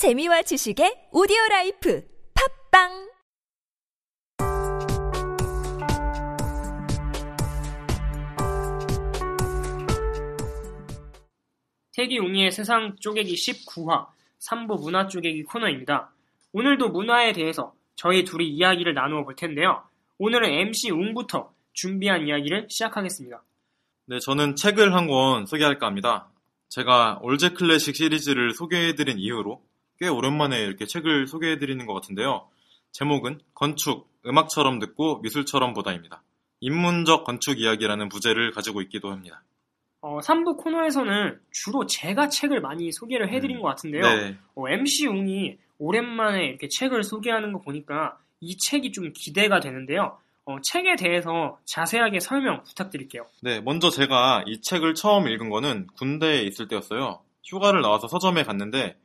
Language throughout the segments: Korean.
재미와 지식의 오디오 라이프 팟빵 택이 웅이의 세상 쪼개기 19화 3부 문화 쪼개기 코너입니다. 오늘도 문화에 대해서 저희 둘이 이야기를 나누어 볼 텐데요. 오늘은 MC 웅부터 준비한 이야기를 시작하겠습니다. 네, 저는 책을 한 권 소개할까 합니다. 제가 올제 클래식 시리즈를 소개해드린 이후로 꽤 오랜만에 이렇게 책을 소개해 드리는 것 같은데요. 제목은 건축, 음악처럼 듣고 미술처럼 보다입니다. 인문적 건축 이야기라는 부제를 가지고 있기도 합니다. 어, 3부 코너에서는 주로 제가 책을 많이 소개를 해드린 음, 것 같은데요. 네, 어, MC 웅이 오랜만에 이렇게 책을 소개하는 거 보니까 이 책이 좀 기대가 되는데요. 어, 책에 대해서 자세하게 설명 부탁드릴게요. 네, 먼저 제가 이 책을 처음 읽은 거는 군대에 있을 때였어요. 휴가를 나와서 서점에 갔는데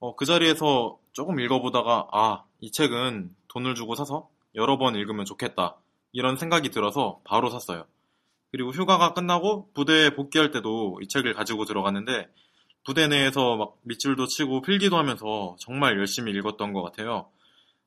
어, 그 자리에서 조금 읽어보다가 아, 이 책은 돈을 주고 사서 여러 번 읽으면 좋겠다. 이런 생각이 들어서 바로 샀어요. 그리고 휴가가 끝나고 부대에 복귀할 때도 이 책을 가지고 들어갔는데 부대 내에서 막 밑줄도 치고 필기도 하면서 정말 열심히 읽었던 것 같아요.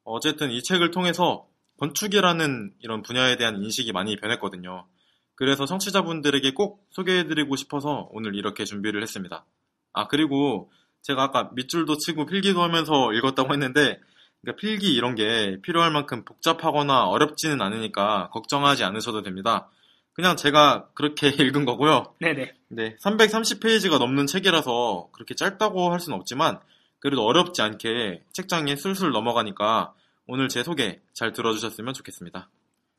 어쨌든 이 책을 통해서 건축이라는 이런 분야에 대한 인식이 많이 변했거든요. 그래서 청취자분들에게 꼭 소개해드리고 싶어서 오늘 이렇게 준비를 했습니다. 아, 그리고 제가 아까 밑줄도 치고 필기도 하면서 읽었다고 했는데, 그러니까 필기 이런 게 필요할 만큼 복잡하거나 어렵지는 않으니까 걱정하지 않으셔도 됩니다. 그냥 제가 그렇게 읽은 거고요. 네네. 네, 330페이지가 넘는 책이라서 그렇게 짧다고 할 수는 없지만, 그래도 어렵지 않게 책장에 술술 넘어가니까 오늘 제 소개 잘 들어주셨으면 좋겠습니다.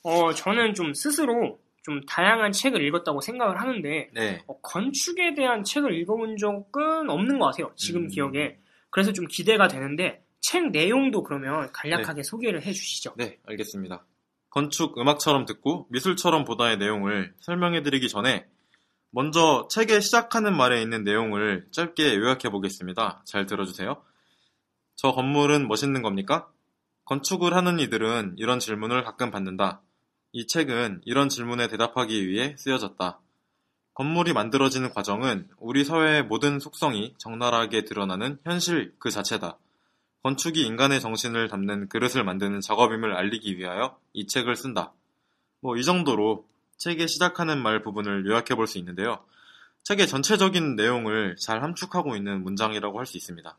어, 저는 좀 스스로 좀 다양한 책을 읽었다고 생각을 하는데, 네. 어, 건축에 대한 책을 읽어본 적은 없는 것 같아요. 지금 음. 기억에. 그래서 좀 기대가 되는데, 책 내용도 그러면 간략하게 소개를 해 주시죠. 네, 알겠습니다. 건축 음악처럼 듣고 미술처럼 보다의 내용을 설명해 드리기 전에 먼저 책의 시작하는 말에 있는 내용을 짧게 요약해 보겠습니다. 잘 들어주세요. 저 건물은 멋있는 겁니까? 건축을 하는 이들은 이런 질문을 가끔 받는다. 이 책은 이런 질문에 대답하기 위해 쓰여졌다. 건물이 만들어지는 과정은 우리 사회의 모든 속성이 적나라하게 드러나는 현실 그 자체다. 건축이 인간의 정신을 담는 그릇을 만드는 작업임을 알리기 위하여 이 책을 쓴다. 뭐 이 정도로 책의 시작하는 말 부분을 요약해 볼 수 있는데요. 책의 전체적인 내용을 잘 함축하고 있는 문장이라고 할 수 있습니다.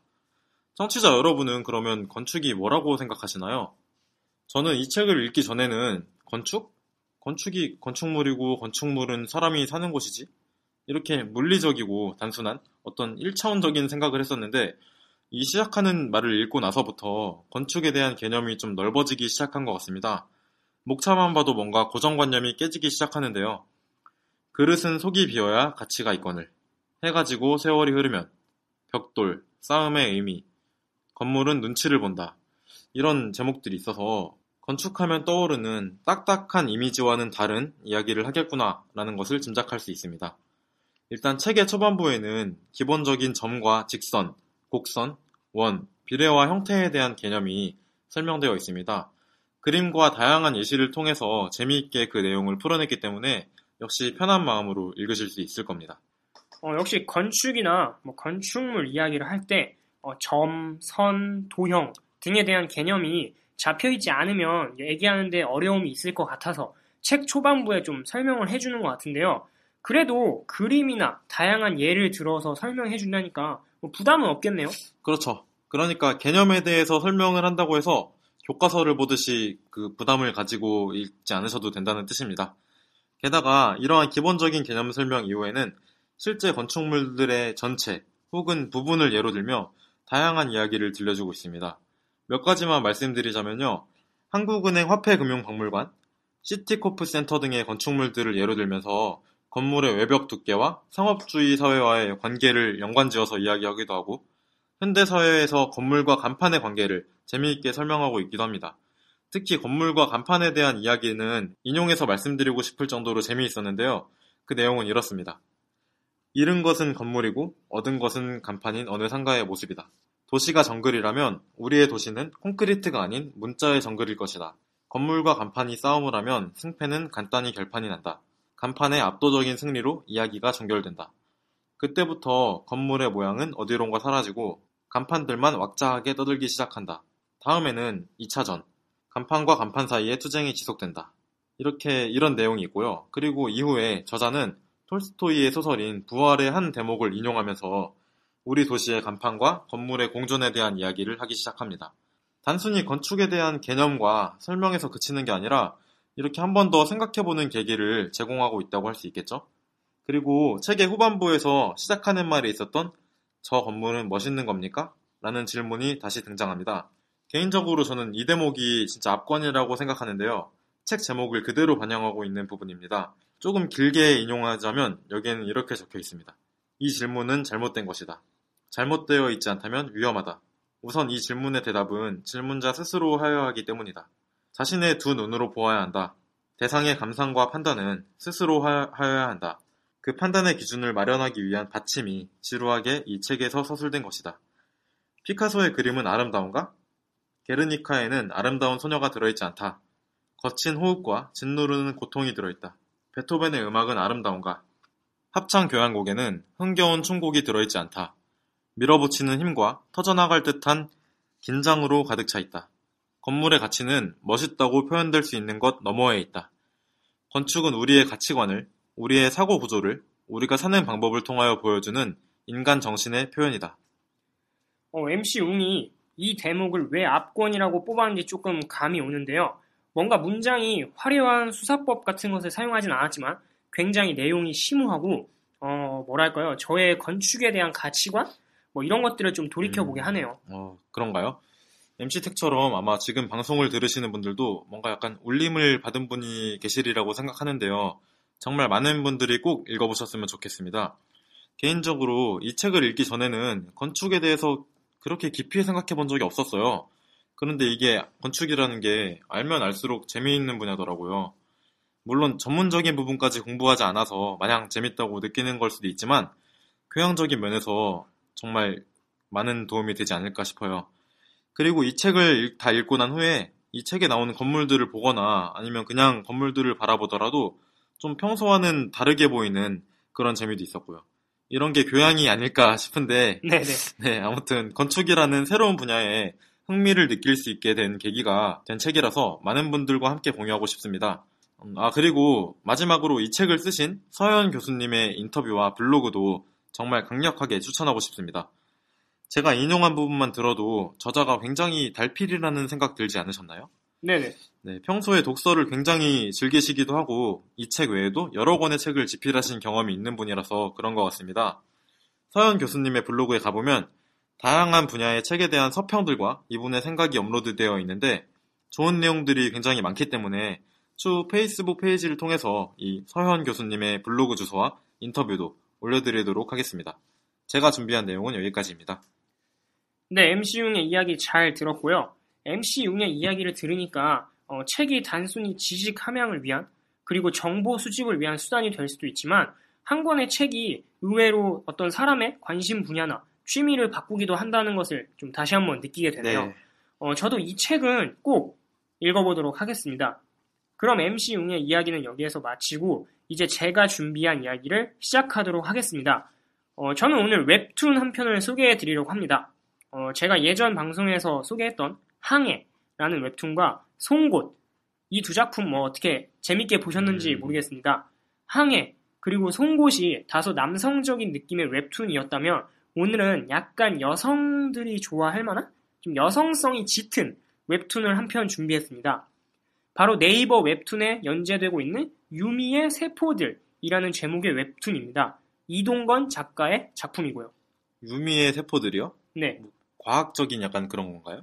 청취자 여러분은 그러면 건축이 뭐라고 생각하시나요? 저는 이 책을 읽기 전에는 건축? 건축이 건축물이고 건축물은 사람이 사는 곳이지? 이렇게 물리적이고 단순한 어떤 1차원적인 생각을 했었는데 이 시작하는 말을 읽고 나서부터 건축에 대한 개념이 좀 넓어지기 시작한 것 같습니다. 목차만 봐도 뭔가 고정관념이 깨지기 시작하는데요. 그릇은 속이 비어야 가치가 있거늘. 해가 지고 세월이 흐르면. 벽돌, 싸움의 의미. 건물은 눈치를 본다. 이런 제목들이 있어서 건축하면 떠오르는 딱딱한 이미지와는 다른 이야기를 하겠구나라는 것을 짐작할 수 있습니다. 일단 책의 초반부에는 기본적인 점과 직선, 곡선, 원, 비례와 형태에 대한 개념이 설명되어 있습니다. 그림과 다양한 예시를 통해서 재미있게 그 내용을 풀어냈기 때문에 역시 편한 마음으로 읽으실 수 있을 겁니다. 어, 역시 건축이나 뭐 건축물 이야기를 할때 어, 점, 선, 도형 등에 대한 개념이 잡혀있지 않으면 얘기하는데 어려움이 있을 것 같아서 책 초반부에 좀 설명을 해주는 것 같은데요. 그래도 그림이나 다양한 예를 들어서 설명해 준다니까 뭐 부담은 없겠네요. 그렇죠. 그러니까 개념에 대해서 설명을 한다고 해서 교과서를 보듯이 그 부담을 가지고 읽지 않으셔도 된다는 뜻입니다. 게다가 이러한 기본적인 개념 설명 이후에는 실제 건축물들의 전체 혹은 부분을 예로 들며 다양한 이야기를 들려주고 있습니다. 몇 가지만 말씀드리자면요. 한국은행 화폐금융박물관, 시티코프 센터 등의 건축물들을 예로 들면서 건물의 외벽 두께와 상업주의 사회와의 관계를 연관지어서 이야기하기도 하고 현대사회에서 건물과 간판의 관계를 재미있게 설명하고 있기도 합니다. 특히 건물과 간판에 대한 이야기는 인용해서 말씀드리고 싶을 정도로 재미있었는데요. 그 내용은 이렇습니다. 잃은 것은 건물이고 얻은 것은 간판인 어느 상가의 모습이다. 도시가 정글이라면 우리의 도시는 콘크리트가 아닌 문자의 정글일 것이다. 건물과 간판이 싸움을 하면 승패는 간단히 결판이 난다. 간판의 압도적인 승리로 이야기가 종결된다. 그때부터 건물의 모양은 어디론가 사라지고 간판들만 왁자하게 떠들기 시작한다. 다음에는 2차전. 간판과 간판 사이에 투쟁이 지속된다. 이렇게 이런 내용이 있고요. 그리고 이후에 저자는 톨스토이의 소설인 부활의 한 대목을 인용하면서 우리 도시의 간판과 건물의 공존에 대한 이야기를 하기 시작합니다. 단순히 건축에 대한 개념과 설명에서 그치는 게 아니라 이렇게 한 번 더 생각해보는 계기를 제공하고 있다고 할 수 있겠죠? 그리고 책의 후반부에서 시작하는 말에 있었던 저 건물은 멋있는 겁니까? 라는 질문이 다시 등장합니다. 개인적으로 저는 이 대목이 진짜 압권이라고 생각하는데요. 책 제목을 그대로 반영하고 있는 부분입니다. 조금 길게 인용하자면 여기에는 이렇게 적혀 있습니다. 이 질문은 잘못된 것이다. 잘못되어 있지 않다면 위험하다. 우선 이 질문의 대답은 질문자 스스로 하여야 하기 때문이다. 자신의 두 눈으로 보아야 한다. 대상의 감상과 판단은 스스로 하여야 한다. 그 판단의 기준을 마련하기 위한 받침이 지루하게 이 책에서 서술된 것이다. 피카소의 그림은 아름다운가? 게르니카에는 아름다운 소녀가 들어있지 않다. 거친 호흡과 짓누르는 고통이 들어있다. 베토벤의 음악은 아름다운가? 합창 교향곡에는 흥겨운 춤곡이 들어있지 않다. 밀어붙이는 힘과 터져나갈 듯한 긴장으로 가득 차 있다. 건물의 가치는 멋있다고 표현될 수 있는 것 너머에 있다. 건축은 우리의 가치관을 우리의 사고 구조를 우리가 사는 방법을 통하여 보여주는 인간 정신의 표현이다. 어, MC 웅이 이 대목을 왜 압권이라고 뽑았는지 조금 감이 오는데요. 뭔가 문장이 화려한 수사법 같은 것을 사용하진 않았지만 굉장히 내용이 심오하고 어, 뭐랄까요. 저의 건축에 대한 가치관? 뭐 이런 것들을 좀 돌이켜 보게 음, 하네요. 어, 그런가요? MC택처럼 아마 지금 방송을 들으시는 분들도 뭔가 약간 울림을 받은 분이 계시리라고 생각하는데요. 정말 많은 분들이 꼭 읽어보셨으면 좋겠습니다. 개인적으로 이 책을 읽기 전에는 건축에 대해서 그렇게 깊이 생각해 본 적이 없었어요. 그런데 이게 건축이라는 게 알면 알수록 재미있는 분야더라고요. 물론 전문적인 부분까지 공부하지 않아서 마냥 재밌다고 느끼는 걸 수도 있지만 교양적인 면에서 정말 많은 도움이 되지 않을까 싶어요. 그리고 이 책을 다 읽고 난 후에 이 책에 나오는 건물들을 보거나 아니면 그냥 건물들을 바라보더라도 좀 평소와는 다르게 보이는 그런 재미도 있었고요. 이런 게 교양이 아닐까 싶은데, 네네. 네, 아무튼 건축이라는 새로운 분야에 흥미를 느낄 수 있게 된 계기가 된 책이라서 많은 분들과 함께 공유하고 싶습니다. 음, 아, 그리고 마지막으로 이 책을 쓰신 서현 교수님의 인터뷰와 블로그도 정말 강력하게 추천하고 싶습니다. 제가 인용한 부분만 들어도 저자가 굉장히 달필이라는 생각 들지 않으셨나요? 네네. 네, 평소에 독서를 굉장히 즐기시기도 하고 이 책 외에도 여러 권의 책을 집필하신 경험이 있는 분이라서 그런 것 같습니다. 서현 교수님의 블로그에 가보면 다양한 분야의 책에 대한 서평들과 이분의 생각이 업로드되어 있는데 좋은 내용들이 굉장히 많기 때문에 추후 페이스북 페이지를 통해서 이 서현 교수님의 블로그 주소와 인터뷰도 올려드리도록 하겠습니다. 제가 준비한 내용은 여기까지입니다. 네, MC 융의 이야기 잘 들었고요. MC 융의 이야기를 들으니까 어, 책이 단순히 지식 함양을 위한 그리고 정보 수집을 위한 수단이 될 수도 있지만 한 권의 책이 의외로 어떤 사람의 관심 분야나 취미를 바꾸기도 한다는 것을 좀 다시 한번 느끼게 되네요. 네. 어, 저도 이 책은 꼭 읽어보도록 하겠습니다. 그럼 MC 융의 이야기는 여기에서 마치고 이제 제가 준비한 이야기를 시작하도록 하겠습니다. 어, 저는 오늘 웹툰 한 편을 소개해 드리려고 합니다. 어, 제가 예전 방송에서 소개했던 항해라는 웹툰과 송곳 이 두 작품 뭐 어떻게 재밌게 보셨는지 음. 모르겠습니다. 항해 그리고 송곳이 다소 남성적인 느낌의 웹툰이었다면 오늘은 약간 여성들이 좋아할 만한 좀 여성성이 짙은 웹툰을 한 편 준비했습니다. 바로 네이버 웹툰에 연재되고 있는 유미의 세포들이라는 제목의 웹툰입니다. 이동건 작가의 작품이고요. 유미의 세포들이요? 네, 과학적인 약간 그런 건가요?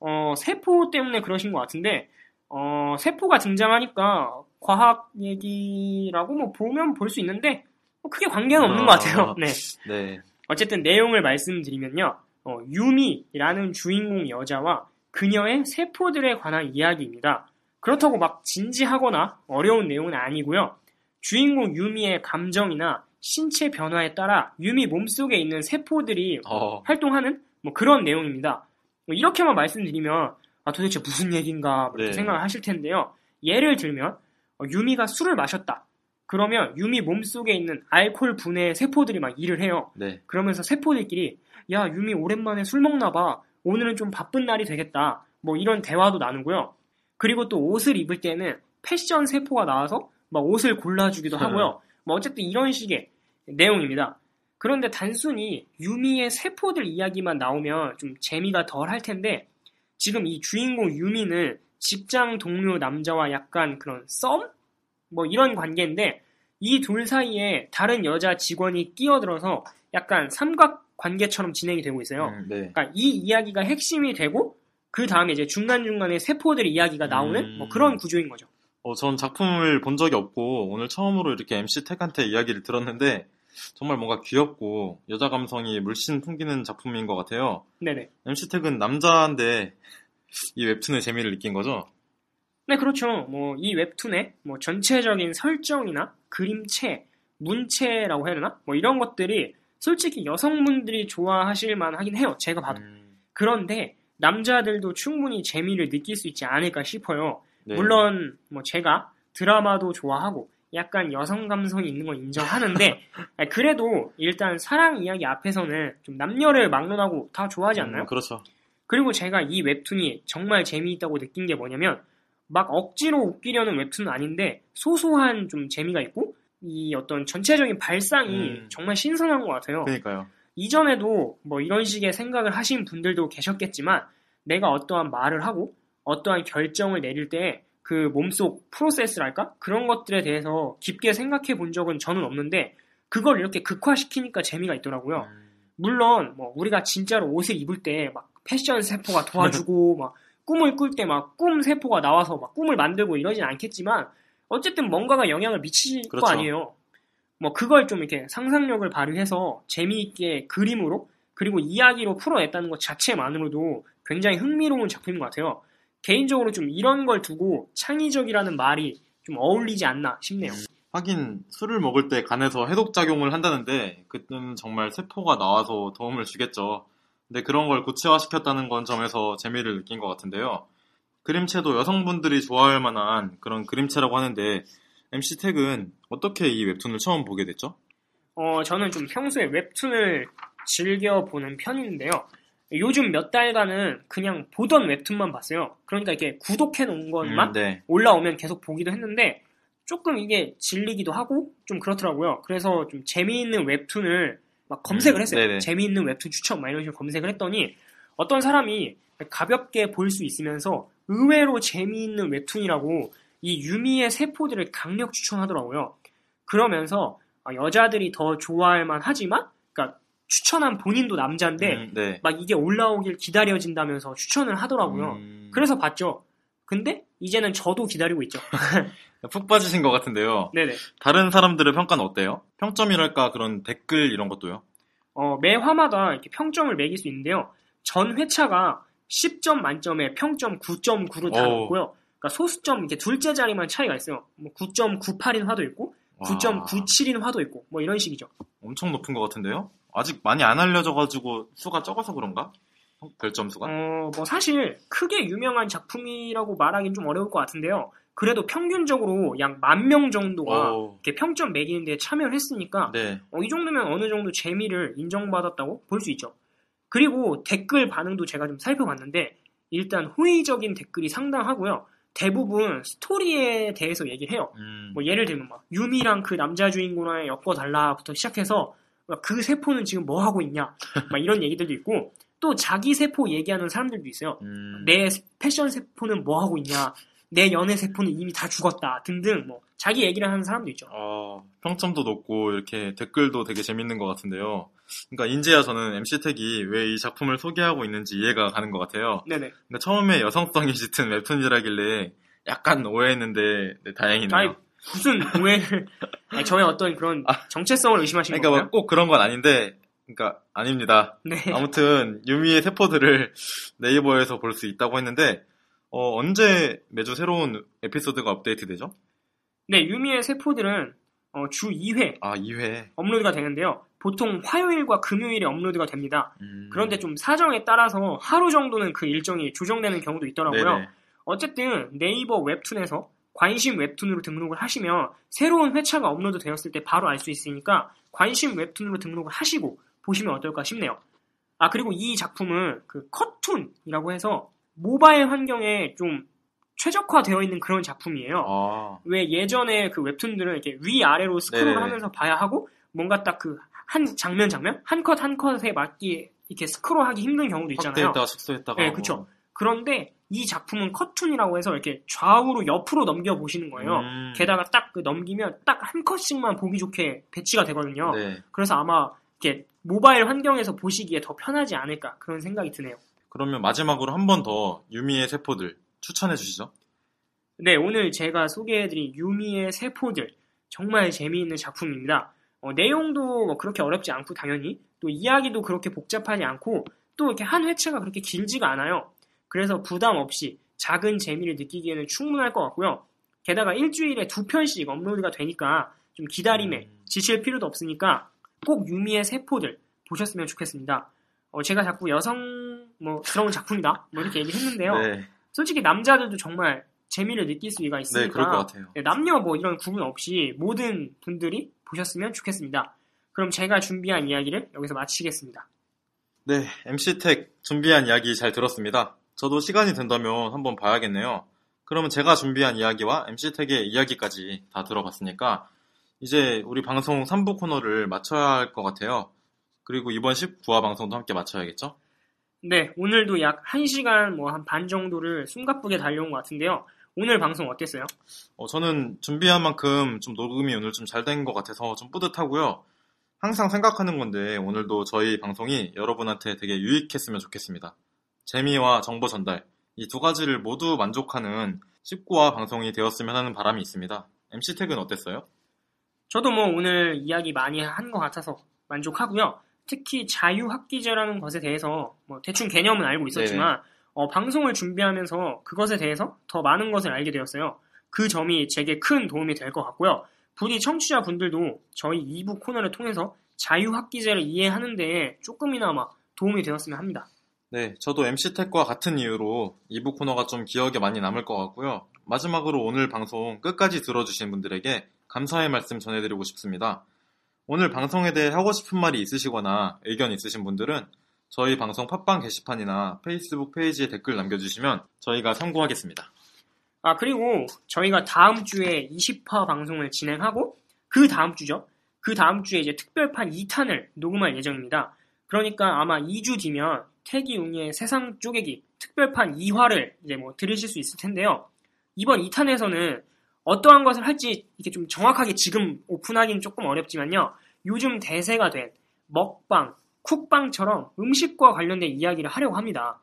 어, 세포 때문에 그러신 것 같은데, 어, 세포가 등장하니까 과학 얘기라고 뭐 보면 볼 수 있는데, 뭐 크게 관계는 없는 것 같아요. 아. 네. 네. 어쨌든 내용을 말씀드리면요. 어, 유미라는 주인공 여자와 그녀의 세포들에 관한 이야기입니다. 그렇다고 막 진지하거나 어려운 내용은 아니고요. 주인공 유미의 감정이나 신체 변화에 따라 유미 몸속에 있는 세포들이 어, 활동하는 뭐 그런 내용입니다. 뭐 이렇게만 말씀드리면 아, 도대체 무슨 얘기인가 이렇게 네. 생각을 하실 텐데요. 예를 들면 어, 유미가 술을 마셨다. 그러면 유미 몸속에 있는 알코올 분해 세포들이 막 일을 해요. 네. 그러면서 세포들끼리 야 유미 오랜만에 술 먹나 봐. 오늘은 좀 바쁜 날이 되겠다. 뭐 이런 대화도 나누고요. 그리고 또 옷을 입을 때는 패션 세포가 나와서 막 옷을 골라주기도 네. 하고요. 뭐 어쨌든 이런 식의 내용입니다. 그런데 단순히 유미의 세포들 이야기만 나오면 좀 재미가 덜 할 텐데 지금 이 주인공 유미는 직장 동료 남자와 약간 그런 썸? 뭐 이런 관계인데 이 둘 사이에 다른 여자 직원이 끼어들어서 약간 삼각 관계처럼 진행이 되고 있어요. 음, 네. 그러니까 이 이야기가 핵심이 되고 그 다음에 이제 중간중간에 세포들 이야기가 나오는 음. 뭐 그런 구조인 거죠. 어, 전 작품을 본 적이 없고 오늘 처음으로 이렇게 MC 택한테 이야기를 들었는데 정말 뭔가 귀엽고 여자 감성이 물씬 풍기는 작품인 것 같아요. 네네. MC 택은 남자인데 이 웹툰의 재미를 느낀 거죠? 네, 그렇죠. 뭐, 이 웹툰의 뭐 전체적인 설정이나 그림체, 문체라고 해야 되나? 뭐 이런 것들이 솔직히 여성분들이 좋아하실 만하긴 해요. 제가 봐도. 음, 그런데 남자들도 충분히 재미를 느낄 수 있지 않을까 싶어요. 네. 물론 뭐 제가 드라마도 좋아하고 약간 여성 감성이 있는 건 인정하는데 그래도 일단 사랑 이야기 앞에서는 좀 남녀를 막론하고 다 좋아하지 않나요? 음, 그렇죠. 그리고 제가 이 웹툰이 정말 재미있다고 느낀 게 뭐냐면 막 억지로 웃기려는 웹툰은 아닌데 소소한 좀 재미가 있고 이 어떤 전체적인 발상이 음. 정말 신선한 것 같아요. 그러니까요. 이전에도 뭐 이런 식의 생각을 하신 분들도 계셨겠지만 내가 어떠한 말을 하고 어떠한 결정을 내릴 때 그 몸속 프로세스랄까? 그런 것들에 대해서 깊게 생각해 본 적은 저는 없는데 그걸 이렇게 극화시키니까 재미가 있더라고요. 음, 물론 뭐 우리가 진짜로 옷을 입을 때 막 패션 세포가 도와주고 막 꿈을 꿀 때 막 꿈 세포가 나와서 막 꿈을 만들고 이러진 않겠지만 어쨌든 뭔가가 영향을 미칠 그렇죠. 거 아니에요. 뭐 그걸 좀 이렇게 상상력을 발휘해서 재미있게 그림으로 그리고 이야기로 풀어냈다는 것 자체만으로도 굉장히 흥미로운 작품인 것 같아요. 개인적으로 좀 이런 걸 두고 창의적이라는 말이 좀 어울리지 않나 싶네요. 하긴 술을 먹을 때 간에서 해독 작용을 한다는데 그때는 정말 세포가 나와서 도움을 주겠죠. 근데 그런 걸 구체화시켰다는 건 점에서 재미를 느낀 것 같은데요. 그림체도 여성분들이 좋아할 만한 그런 그림체라고 하는데 MC 택은 어떻게 이 웹툰을 처음 보게 됐죠? 어, 저는 좀 평소에 웹툰을 즐겨 보는 편인데요. 요즘 몇 달간은 그냥 보던 웹툰만 봤어요. 그러니까 이렇게 구독해 놓은 것만 음, 네. 올라오면 계속 보기도 했는데 조금 이게 질리기도 하고 좀 그렇더라고요. 그래서 좀 재미있는 웹툰을 막 검색을 음, 했어요. 네네. 재미있는 웹툰 추천 막 이런 식으로 검색을 했더니 어떤 사람이 가볍게 볼 수 있으면서 의외로 재미있는 웹툰이라고 이 유미의 세포들을 강력 추천하더라고요. 그러면서 아, 여자들이 더 좋아할 만하지만 그러니까 추천한 본인도 남자인데 음, 네. 막 이게 올라오길 기다려진다면서 추천을 하더라고요. 음, 그래서 봤죠. 근데 이제는 저도 기다리고 있죠. 푹 빠지신 것 같은데요. 네네. 다른 사람들의 평가는 어때요? 평점이랄까 그런 댓글 이런 것도요? 어, 매 화마다 이렇게 평점을 매길 수 있는데요. 전 회차가 10점 만점에 평점 9.9로 다 오. 높고요. 그러니까 소수점 이렇게 둘째 자리만 차이가 있어요. 뭐 9.98인 화도 있고, 와, 9.97인 화도 있고, 뭐 이런 식이죠. 엄청 높은 것 같은데요? 아직 많이 안 알려져가지고 수가 적어서 그런가? 별점 수가? 어, 뭐 사실 크게 유명한 작품이라고 말하기는 좀 어려울 것 같은데요. 그래도 평균적으로 약 만 명 정도가 오, 이렇게 평점 매기는데 참여를 했으니까 네. 어, 이 정도면 어느 정도 재미를 인정받았다고 볼 수 있죠. 그리고 댓글 반응도 제가 좀 살펴봤는데 일단 호의적인 댓글이 상당하고요. 대부분 스토리에 대해서 얘기를 해요. 음, 뭐 예를 들면 막 유미랑 그 남자 주인공을 엮어달라부터 시작해서 막그 세포는 지금 뭐 하고 있냐 막 이런 얘기들도 있고 또 자기 세포 얘기하는 사람들도 있어요. 음, 내 패션 세포는 뭐 하고 있냐 내 연애 세포는 이미 다 죽었다 등등 뭐 자기 얘기를 하는 사람도 있죠. 어, 평점도 높고 이렇게 댓글도 되게 재밌는 것 같은데요. 그러니까 인제야 저는 MC 택이 왜 이 작품을 소개하고 있는지 이해가 가는 것 같아요. 네네. 근데 처음에 여성성이 짙은 웹툰이라길래 약간 오해했는데 네, 다행이네요. 아니, 무슨 오해를 아니, 저의 어떤 그런 정체성을 의심하시는 그러니까 건가요? 뭐꼭 그런 건 아닌데, 그러니까 아닙니다. 네. 아무튼 유미의 세포들을 네이버에서 볼 수 있다고 했는데 어, 언제 매주 새로운 에피소드가 업데이트되죠? 네, 유미의 세포들은 어, 주 2회 아 2회. 업로드가 되는데요. 보통 화요일과 금요일에 업로드가 됩니다. 음. 그런데 좀 사정에 따라서 하루 정도는 그 일정이 조정되는 경우도 있더라고요. 네네. 어쨌든 네이버 웹툰에서 관심 웹툰으로 등록을 하시면 새로운 회차가 업로드 되었을 때 바로 알 수 있으니까 관심 웹툰으로 등록을 하시고 보시면 어떨까 싶네요. 아 그리고 이 작품은 그 컷툰이라고 해서 모바일 환경에 좀 최적화되어 있는 그런 작품이에요. 아, 왜 예전에 그 웹툰들은 이렇게 위 아래로 스크롤을 네네. 하면서 봐야 하고 뭔가 딱 그 한 장면 장면 한 컷 한 컷에 맞게 이렇게 스크롤하기 힘든 경우도 있잖아요. 확대했다가 축소했다가. 네. 그쵸. 그런데 이 작품은 컷툰이라고 해서 이렇게 좌우로 옆으로 넘겨 보시는 거예요. 음. 게다가 딱 그 넘기면 딱 한 컷씩만 보기 좋게 배치가 되거든요. 네. 그래서 아마 이렇게 모바일 환경에서 보시기에 더 편하지 않을까 그런 생각이 드네요. 그러면 마지막으로 한 번 더 유미의 세포들 추천해 주시죠. 네, 오늘 제가 소개해드린 유미의 세포들 정말 재미있는 작품입니다. 어, 내용도 뭐 그렇게 어렵지 않고 당연히 또 이야기도 그렇게 복잡하지 않고 또 이렇게 한 회차가 그렇게 길지가 않아요. 그래서 부담 없이 작은 재미를 느끼기에는 충분할 것 같고요. 게다가 일주일에 두 편씩 업로드가 되니까 좀 기다림에 음. 지칠 필요도 없으니까 꼭 유미의 세포들 보셨으면 좋겠습니다. 어, 제가 자꾸 여성 뭐스러운 작품이다 뭐 이렇게 얘기했는데요. 네. 솔직히 남자들도 정말 재미를 느낄 수가 있으니까 네, 그럴 것 같아요. 네, 남녀 뭐 이런 구분 없이 모든 분들이 보셨으면 좋겠습니다. 그럼 제가 준비한 이야기를 여기서 마치겠습니다. 네, MC택 준비한 이야기 잘 들었습니다. 저도 시간이 된다면 한번 봐야겠네요. 그러면 제가 준비한 이야기와 MC택의 이야기까지 다 들어봤으니까 이제 우리 방송 3부 코너를 맞춰야 할 것 같아요. 그리고 이번 19화 방송도 함께 맞춰야겠죠? 네, 오늘도 약 1시간 뭐 한 반 정도를 숨가쁘게 달려온 것 같은데요. 오늘 방송 어땠어요? 어, 저는 준비한 만큼 좀 녹음이 오늘 좀 잘 된 것 같아서 좀 뿌듯하고요. 항상 생각하는 건데 오늘도 저희 방송이 여러분한테 되게 유익했으면 좋겠습니다. 재미와 정보 전달, 이 두 가지를 모두 만족하는 19화 방송이 되었으면 하는 바람이 있습니다. MC택은 어땠어요? 저도 뭐 오늘 이야기 많이 한 것 같아서 만족하고요. 특히 자유학기제라는 것에 대해서 뭐 대충 개념은 알고 있었지만 어, 방송을 준비하면서 그것에 대해서 더 많은 것을 알게 되었어요. 그 점이 제게 큰 도움이 될 것 같고요. 부디 청취자분들도 저희 2부 코너를 통해서 자유학기제를 이해하는 데 조금이나마 도움이 되었으면 합니다. 네, 저도 MC택과 같은 이유로 2부 코너가 좀 기억에 많이 남을 것 같고요. 마지막으로 오늘 방송 끝까지 들어주신 분들에게 감사의 말씀 전해드리고 싶습니다. 오늘 방송에 대해 하고 싶은 말이 있으시거나 의견 있으신 분들은 저희 방송 팟빵 게시판이나 페이스북 페이지에 댓글 남겨주시면 저희가 참고하겠습니다. 아, 그리고 저희가 다음 주에 20화 방송을 진행하고 그 다음 주죠. 그 다음 주에 이제 특별판 2탄을 녹음할 예정입니다. 그러니까 아마 2주 뒤면 태기웅의 세상 쪼개기 특별판 2화를 이제 뭐 들으실 수 있을 텐데요. 이번 2탄에서는 어떠한 것을 할지 이렇게 좀 정확하게 지금 오픈하기는 조금 어렵지만요. 요즘 대세가 된 먹방, 쿡방처럼 음식과 관련된 이야기를 하려고 합니다.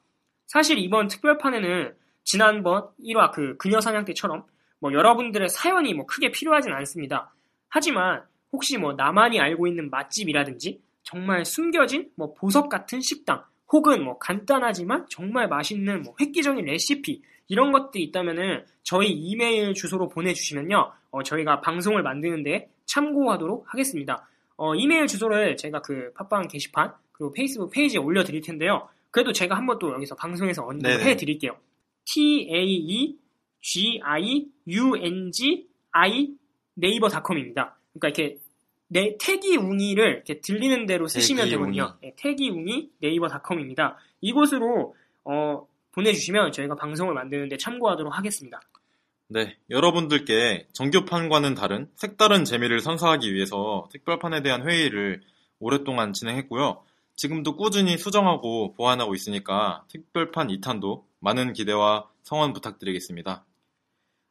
사실 이번 특별판에는 지난번 1화 그 그녀 사냥 때처럼 뭐 여러분들의 사연이 뭐 크게 필요하진 않습니다. 하지만 혹시 뭐 나만이 알고 있는 맛집이라든지 정말 숨겨진 뭐 보석 같은 식당 혹은 뭐 간단하지만 정말 맛있는 뭐 획기적인 레시피 이런 것들이 있다면은 저희 이메일 주소로 보내주시면요 어, 저희가 방송을 만드는데 참고하도록 하겠습니다. 어, 이메일 주소를 제가 그 팟빵 게시판 그리고 페이스북 페이지에 올려드릴 텐데요. 그래도 제가 한번 또 여기서 방송에서 언급을 네네. 해드릴게요. T A E G I U N G I 네이버닷컴입니다. 그러니까 이렇게 네, 태기 웅이를 이렇게 들리는 대로 쓰시면. 되거든요. 네, 태기 웅이 네이버닷컴입니다. 이곳으로 어, 보내주시면 저희가 방송을 만드는데 참고하도록 하겠습니다. 네, 여러분들께 정규판과는 다른 색다른 재미를 선사하기 위해서 특별판에 대한 회의를 오랫동안 진행했고요. 지금도 꾸준히 수정하고 보완하고 있으니까 특별판 2탄도 많은 기대와 성원 부탁드리겠습니다.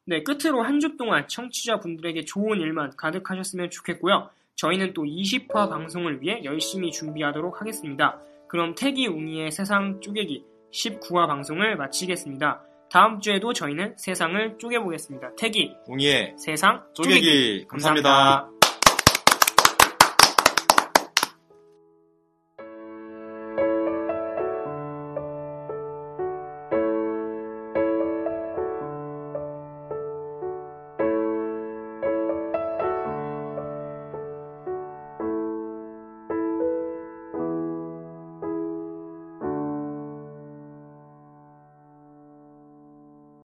네, 끝으로 한 주 동안 청취자분들에게 좋은 일만 가득하셨으면 좋겠고요. 저희는 또 20화 방송을 위해 열심히 준비하도록 하겠습니다. 그럼 태기 웅이의 세상 쪼개기 19화 방송을 마치겠습니다. 다음 주에도 저희는 세상을 쪼개보겠습니다. 태기, 웅이의 세상 쪼개기 감사합니다.